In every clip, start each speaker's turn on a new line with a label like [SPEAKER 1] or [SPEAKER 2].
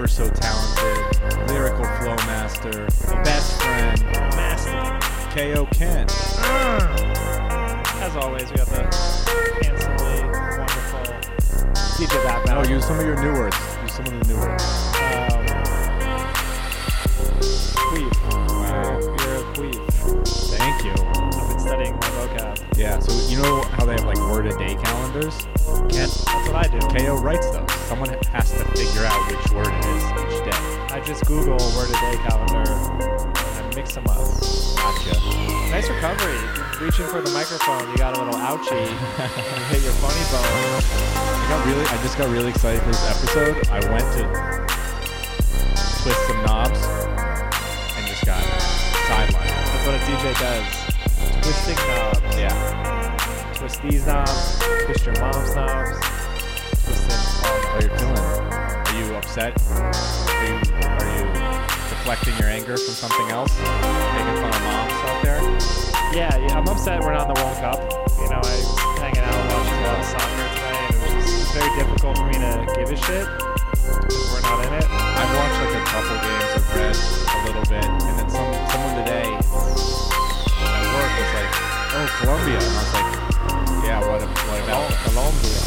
[SPEAKER 1] ever so talented lyrical flow master, best friend,
[SPEAKER 2] Master.
[SPEAKER 1] K.O. Ken.
[SPEAKER 2] As always, we got the handsomely wonderful DJ Batman.
[SPEAKER 1] Oh, use some of your new words. Use some of the new words.
[SPEAKER 2] Um, queef.
[SPEAKER 1] Wow.
[SPEAKER 2] You're a queef.
[SPEAKER 1] Thank you.
[SPEAKER 2] I've been studying my vocab.
[SPEAKER 1] Yeah, so you know how they have like word a day calendars? Ken,
[SPEAKER 2] That's what I do.
[SPEAKER 1] KO writes those. Someone has to figure out which word it is each day.
[SPEAKER 2] I just Google word a day calendar and mix them up.
[SPEAKER 1] Gotcha.
[SPEAKER 2] Nice recovery. Reaching for the microphone, you got a little ouchie. and you hit your funny bone.
[SPEAKER 1] I got really, I just got really excited for this episode. I went to twist some knobs and just got sidelined.
[SPEAKER 2] That's what a DJ does. Twisting knobs.
[SPEAKER 1] Yeah.
[SPEAKER 2] Twist these knobs. Twist your mom's knobs. Twist it
[SPEAKER 1] How you feeling? Are you upset? Are you, are you deflecting your anger from something else? Making fun of moms out there?
[SPEAKER 2] Yeah, yeah, I'm upset we're not in the World Cup. You know, I was hanging out watching a lot of soccer today, and it was just very difficult for me to give a shit because we're not in it.
[SPEAKER 1] I've watched like a couple games. I've read a little bit, and then some someone today at work was like, "Oh, Colombia," and I was like, "Yeah, what? What about Colombia?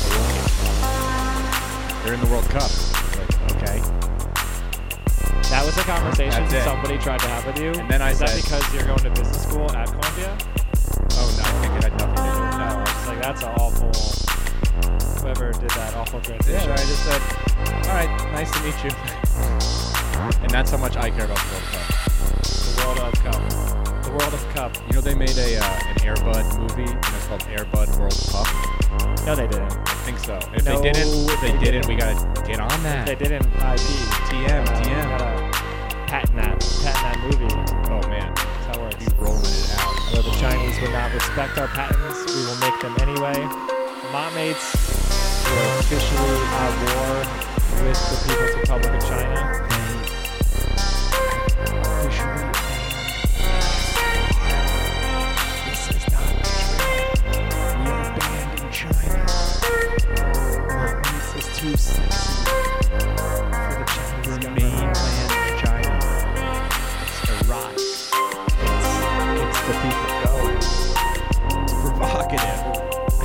[SPEAKER 1] They're in the World Cup." Like, okay.
[SPEAKER 2] That was a conversation
[SPEAKER 1] That's it.
[SPEAKER 2] somebody tried to have with you.
[SPEAKER 1] And then I
[SPEAKER 2] Is that
[SPEAKER 1] said-
[SPEAKER 2] because you're going to business school at Columbia?
[SPEAKER 1] Oh no, I think it had nothing to do with that.
[SPEAKER 2] No, it's like that's an awful. Whoever did that awful
[SPEAKER 1] Yeah. I just said, "All right, nice to meet you." and that's how much I care about the World Cup.
[SPEAKER 2] The World of Cup. The World of Cup.
[SPEAKER 1] You know, they made a uh, an Airbud movie, and it's called Airbud World Cup.
[SPEAKER 2] No, they didn't.
[SPEAKER 1] I think so. If
[SPEAKER 2] No,
[SPEAKER 1] they didn't, if they,
[SPEAKER 2] they
[SPEAKER 1] didn't,
[SPEAKER 2] didn't.
[SPEAKER 1] we gotta get on that.
[SPEAKER 2] If they didn't IP.
[SPEAKER 1] TM,
[SPEAKER 2] Uh,
[SPEAKER 1] TM.
[SPEAKER 2] Gotta patent that. Patent that movie.
[SPEAKER 1] Oh man,
[SPEAKER 2] That's how it works.
[SPEAKER 1] be rolling it out.
[SPEAKER 2] Although the Chinese would not respect our patents, we will make them anyway. Mott mates, we are officially at war with the People's Republic of China. Officially This Mates is too sexy for the Chinese government.
[SPEAKER 1] Mainland China. It's erotic.
[SPEAKER 2] It's, it's the people going.
[SPEAKER 1] It's provocative.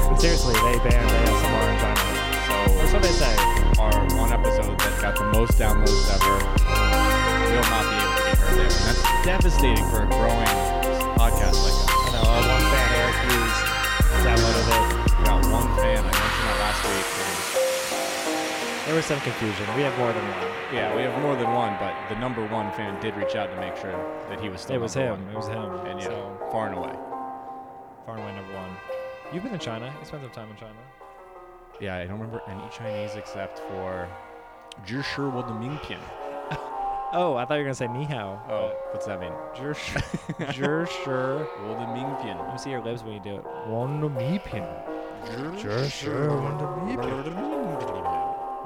[SPEAKER 2] But seriously, they banned ASMR in China. That's
[SPEAKER 1] So
[SPEAKER 2] what they say.
[SPEAKER 1] our one episode that got the most downloads ever will not be able to be heard there. And that's devastating for a growing podcast like us.
[SPEAKER 2] I know our one fan Eric Hughes downloaded it.
[SPEAKER 1] Got one fan. I mentioned that last week.
[SPEAKER 2] There was some confusion. We have more than one.
[SPEAKER 1] Yeah, we have more than one, but the number one fan did reach out to make sure that he was still.
[SPEAKER 2] It was him.
[SPEAKER 1] One.
[SPEAKER 2] It was him.
[SPEAKER 1] And yeah,
[SPEAKER 2] so,
[SPEAKER 1] far and away.
[SPEAKER 2] Far and away number one. You've been in China. You spent some time in China.
[SPEAKER 1] Yeah, I don't remember any Chinese except for Zhishu Wodamingpian.
[SPEAKER 2] Oh, I thought you were gonna say ni hao.
[SPEAKER 1] Oh, what's that mean? Zhishu. Zhishu Wodamingpian.
[SPEAKER 2] Let me see your lips when you do it. Wodamingpian. Zhishu Pian.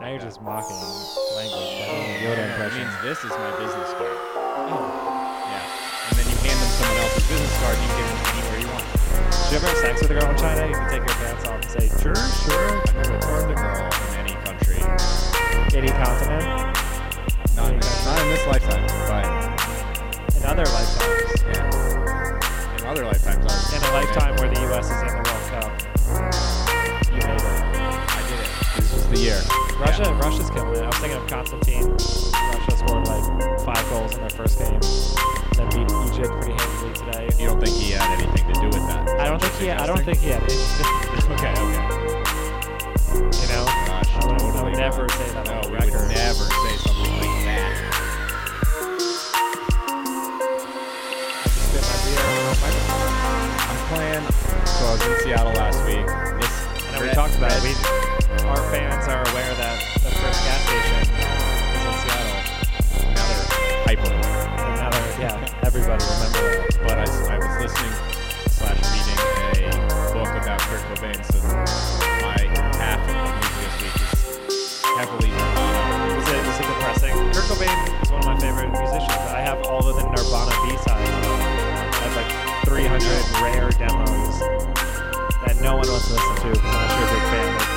[SPEAKER 2] Now you're just mocking oh. language. That oh, Yoda
[SPEAKER 1] That
[SPEAKER 2] impression.
[SPEAKER 1] means this is my business card.
[SPEAKER 2] Oh.
[SPEAKER 1] Yeah. And then you hand them someone else's business card and you get it anywhere you want.
[SPEAKER 2] Did you ever have sex with a girl in China? You can take your pants off and say, sure, sure.
[SPEAKER 1] I've never touched a girl in any country.
[SPEAKER 2] Any continent.
[SPEAKER 1] Not in, this, not in this lifetime, but
[SPEAKER 2] In other lifetimes.
[SPEAKER 1] yeah. In other lifetimes, I.
[SPEAKER 2] In a lifetime where the U.S. is in the World Cup.
[SPEAKER 1] The year.
[SPEAKER 2] Russia,
[SPEAKER 1] Yeah.
[SPEAKER 2] Russia's killing it. I was thinking of Constantine. Russia scored like five goals in their first game. Then beat Egypt pretty handily today.
[SPEAKER 1] You don't think he had anything to do with that?
[SPEAKER 2] I don't think he. I don't think he had. It.
[SPEAKER 1] Okay, okay.
[SPEAKER 2] You know.
[SPEAKER 1] Gosh,
[SPEAKER 2] I would, I would never say that
[SPEAKER 1] No, we
[SPEAKER 2] the
[SPEAKER 1] would
[SPEAKER 2] record.
[SPEAKER 1] never say something like that.
[SPEAKER 2] I just spit my beer on the microphone.
[SPEAKER 1] I'm playing. So I was in Seattle last week. This,
[SPEAKER 2] we talked about it our fans are aware that the first gas station is in Seattle.
[SPEAKER 1] Now they're hyper.
[SPEAKER 2] And now they're, yeah, everybody remembers.
[SPEAKER 1] But I, I was listening slash reading a book about Kurt Cobain, so my half of the music this week is heavily. Um,
[SPEAKER 2] it. it, is it depressing? Kurt Cobain is one of my favorite musicians. I have all of the Nirvana B-sides. I have like 300 rare demos that no one wants to listen to because I'm not sure a big fan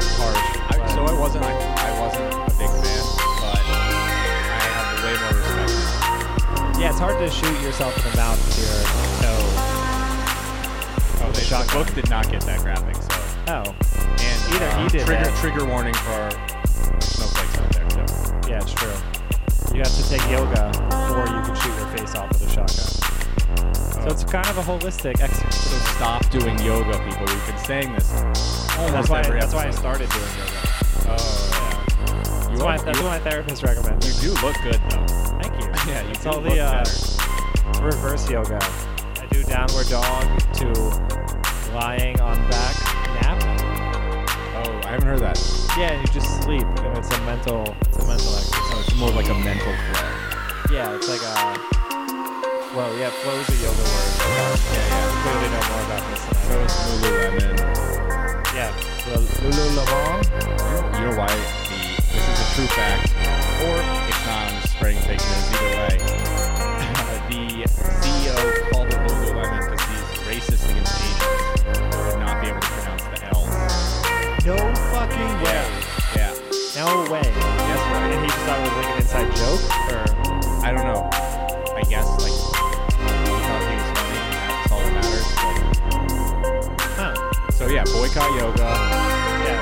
[SPEAKER 2] pretty harsh.
[SPEAKER 1] I, so I wasn't I, I wasn't a big fan, but I have way more respect.
[SPEAKER 2] yeah, it's hard to shoot yourself in the mouth with your toe.
[SPEAKER 1] Oh,
[SPEAKER 2] the
[SPEAKER 1] the book did not get that graphic, so
[SPEAKER 2] Oh,
[SPEAKER 1] and
[SPEAKER 2] Either
[SPEAKER 1] uh,
[SPEAKER 2] he did
[SPEAKER 1] trigger
[SPEAKER 2] that.
[SPEAKER 1] trigger warning for snowflakes out there too.
[SPEAKER 2] yeah, it's true. You have to take yoga before you can shoot your face off with a shotgun. So it's kind of a holistic
[SPEAKER 1] So
[SPEAKER 2] exercise.
[SPEAKER 1] stop doing yoga, people. We've been saying this
[SPEAKER 2] That's why, that's why I started doing yoga.
[SPEAKER 1] Oh,
[SPEAKER 2] That's,
[SPEAKER 1] You
[SPEAKER 2] why,
[SPEAKER 1] are-
[SPEAKER 2] that's
[SPEAKER 1] you-
[SPEAKER 2] what my therapist recommended.
[SPEAKER 1] You do look good though.
[SPEAKER 2] Thank you.
[SPEAKER 1] Yeah, you
[SPEAKER 2] It's
[SPEAKER 1] do
[SPEAKER 2] all
[SPEAKER 1] look
[SPEAKER 2] the uh, reverse yoga. I do downward dog to lying on back nap.
[SPEAKER 1] Oh, I haven't heard that.
[SPEAKER 2] Yeah, you just sleep, and it's a mental, it's a mental exercise.
[SPEAKER 1] So it's more like a mental flow.
[SPEAKER 2] Yeah, it's like a flow. Yeah, flow is a yoga word.
[SPEAKER 1] Yeah, yeah.
[SPEAKER 2] Clearly know more about this than I
[SPEAKER 1] So
[SPEAKER 2] do.
[SPEAKER 1] it's Lululemon.
[SPEAKER 2] Yeah, Lul- Lululemon.
[SPEAKER 1] You know why the this is a true fact, or it's not. I'm just spreading fake news. Either way, the CEO called it Lululemon because he's racist against Asians. He would not be able to pronounce the L's.
[SPEAKER 2] No fucking way.
[SPEAKER 1] Yeah.
[SPEAKER 2] No way.
[SPEAKER 1] Yes, right.
[SPEAKER 2] And he just thought it was like an inside joke, or
[SPEAKER 1] I don't know. I guess like so yeah, boycott yoga.
[SPEAKER 2] Yeah.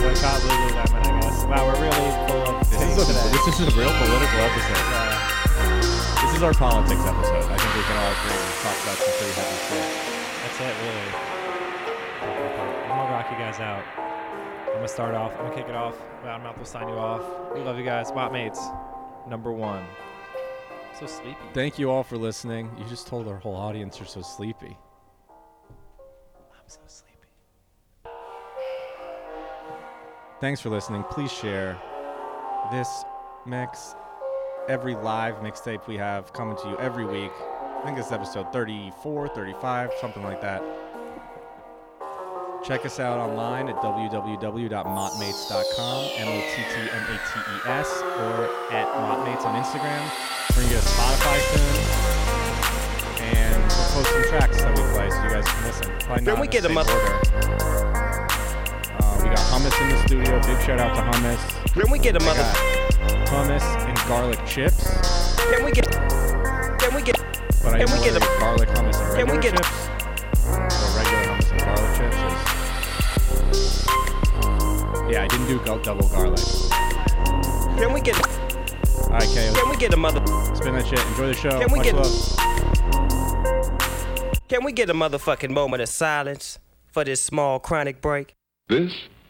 [SPEAKER 2] Boycott Lululemon, I guess. Wow, we're really full of
[SPEAKER 1] This is a
[SPEAKER 2] today.
[SPEAKER 1] this is a real political episode.
[SPEAKER 2] Uh,
[SPEAKER 1] This is our politics episode. I think we can all agree. We talked about some pretty heavy shit.
[SPEAKER 2] That's it, really. I'm gonna rock you guys out. I'm gonna start off. I'm gonna kick it off. Loudmouth will sign you off. We love you guys. Mott mates, number one. so sleepy.
[SPEAKER 1] Thank you all for listening. You just told our whole audience you're so sleepy. Thanks for listening. Please share this mix, every live mixtape we have coming to you every week. I think this is episode 34, 35, something like that. Check us out online at www.mottmates.com, M-O-T-T-M-A-T-E-S, E or at mottmates on Instagram. We're going to get a Spotify soon. And we'll post some tracks that we play so you guys can listen. Probably not
[SPEAKER 3] Can we get a
[SPEAKER 1] same
[SPEAKER 3] mother-
[SPEAKER 1] order. Got hummus in the studio. Big shout out to hummus.
[SPEAKER 3] Can we get a mother?
[SPEAKER 1] hummus and garlic chips,
[SPEAKER 3] Can we get? Can we get?
[SPEAKER 1] but I
[SPEAKER 3] Can we get a-
[SPEAKER 1] garlic hummus and regular
[SPEAKER 3] Can we
[SPEAKER 1] regular
[SPEAKER 3] get-
[SPEAKER 1] chips. So regular hummus and garlic chips is. Yeah, I didn't do double garlic.
[SPEAKER 3] Can we get?
[SPEAKER 1] All right, Kay,
[SPEAKER 3] Can we get a mother?
[SPEAKER 1] spin that shit. Enjoy the show.
[SPEAKER 3] Can we
[SPEAKER 1] Much
[SPEAKER 3] get-
[SPEAKER 1] love.
[SPEAKER 3] Can we get a motherfucking moment of silence for this small chronic break?
[SPEAKER 4] This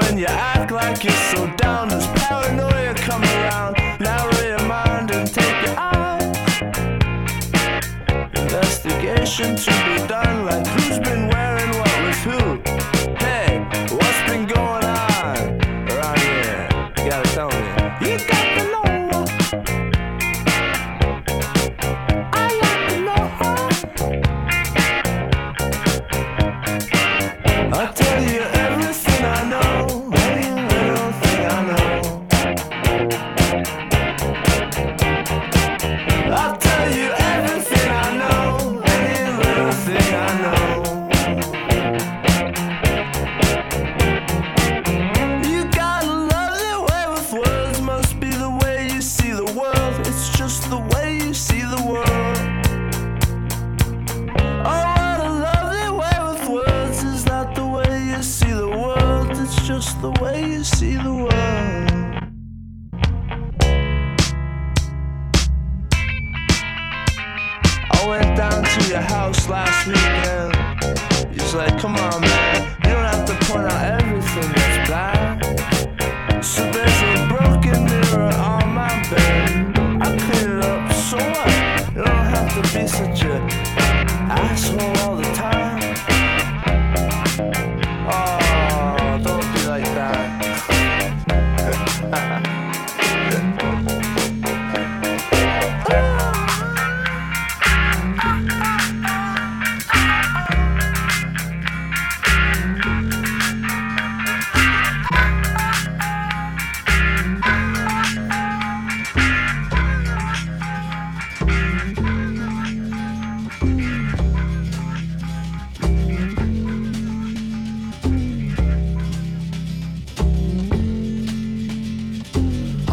[SPEAKER 5] When you
[SPEAKER 6] act like you're so down, does paranoia come around?
[SPEAKER 5] Narrow your mind and take your eyes. Investigation to be done, like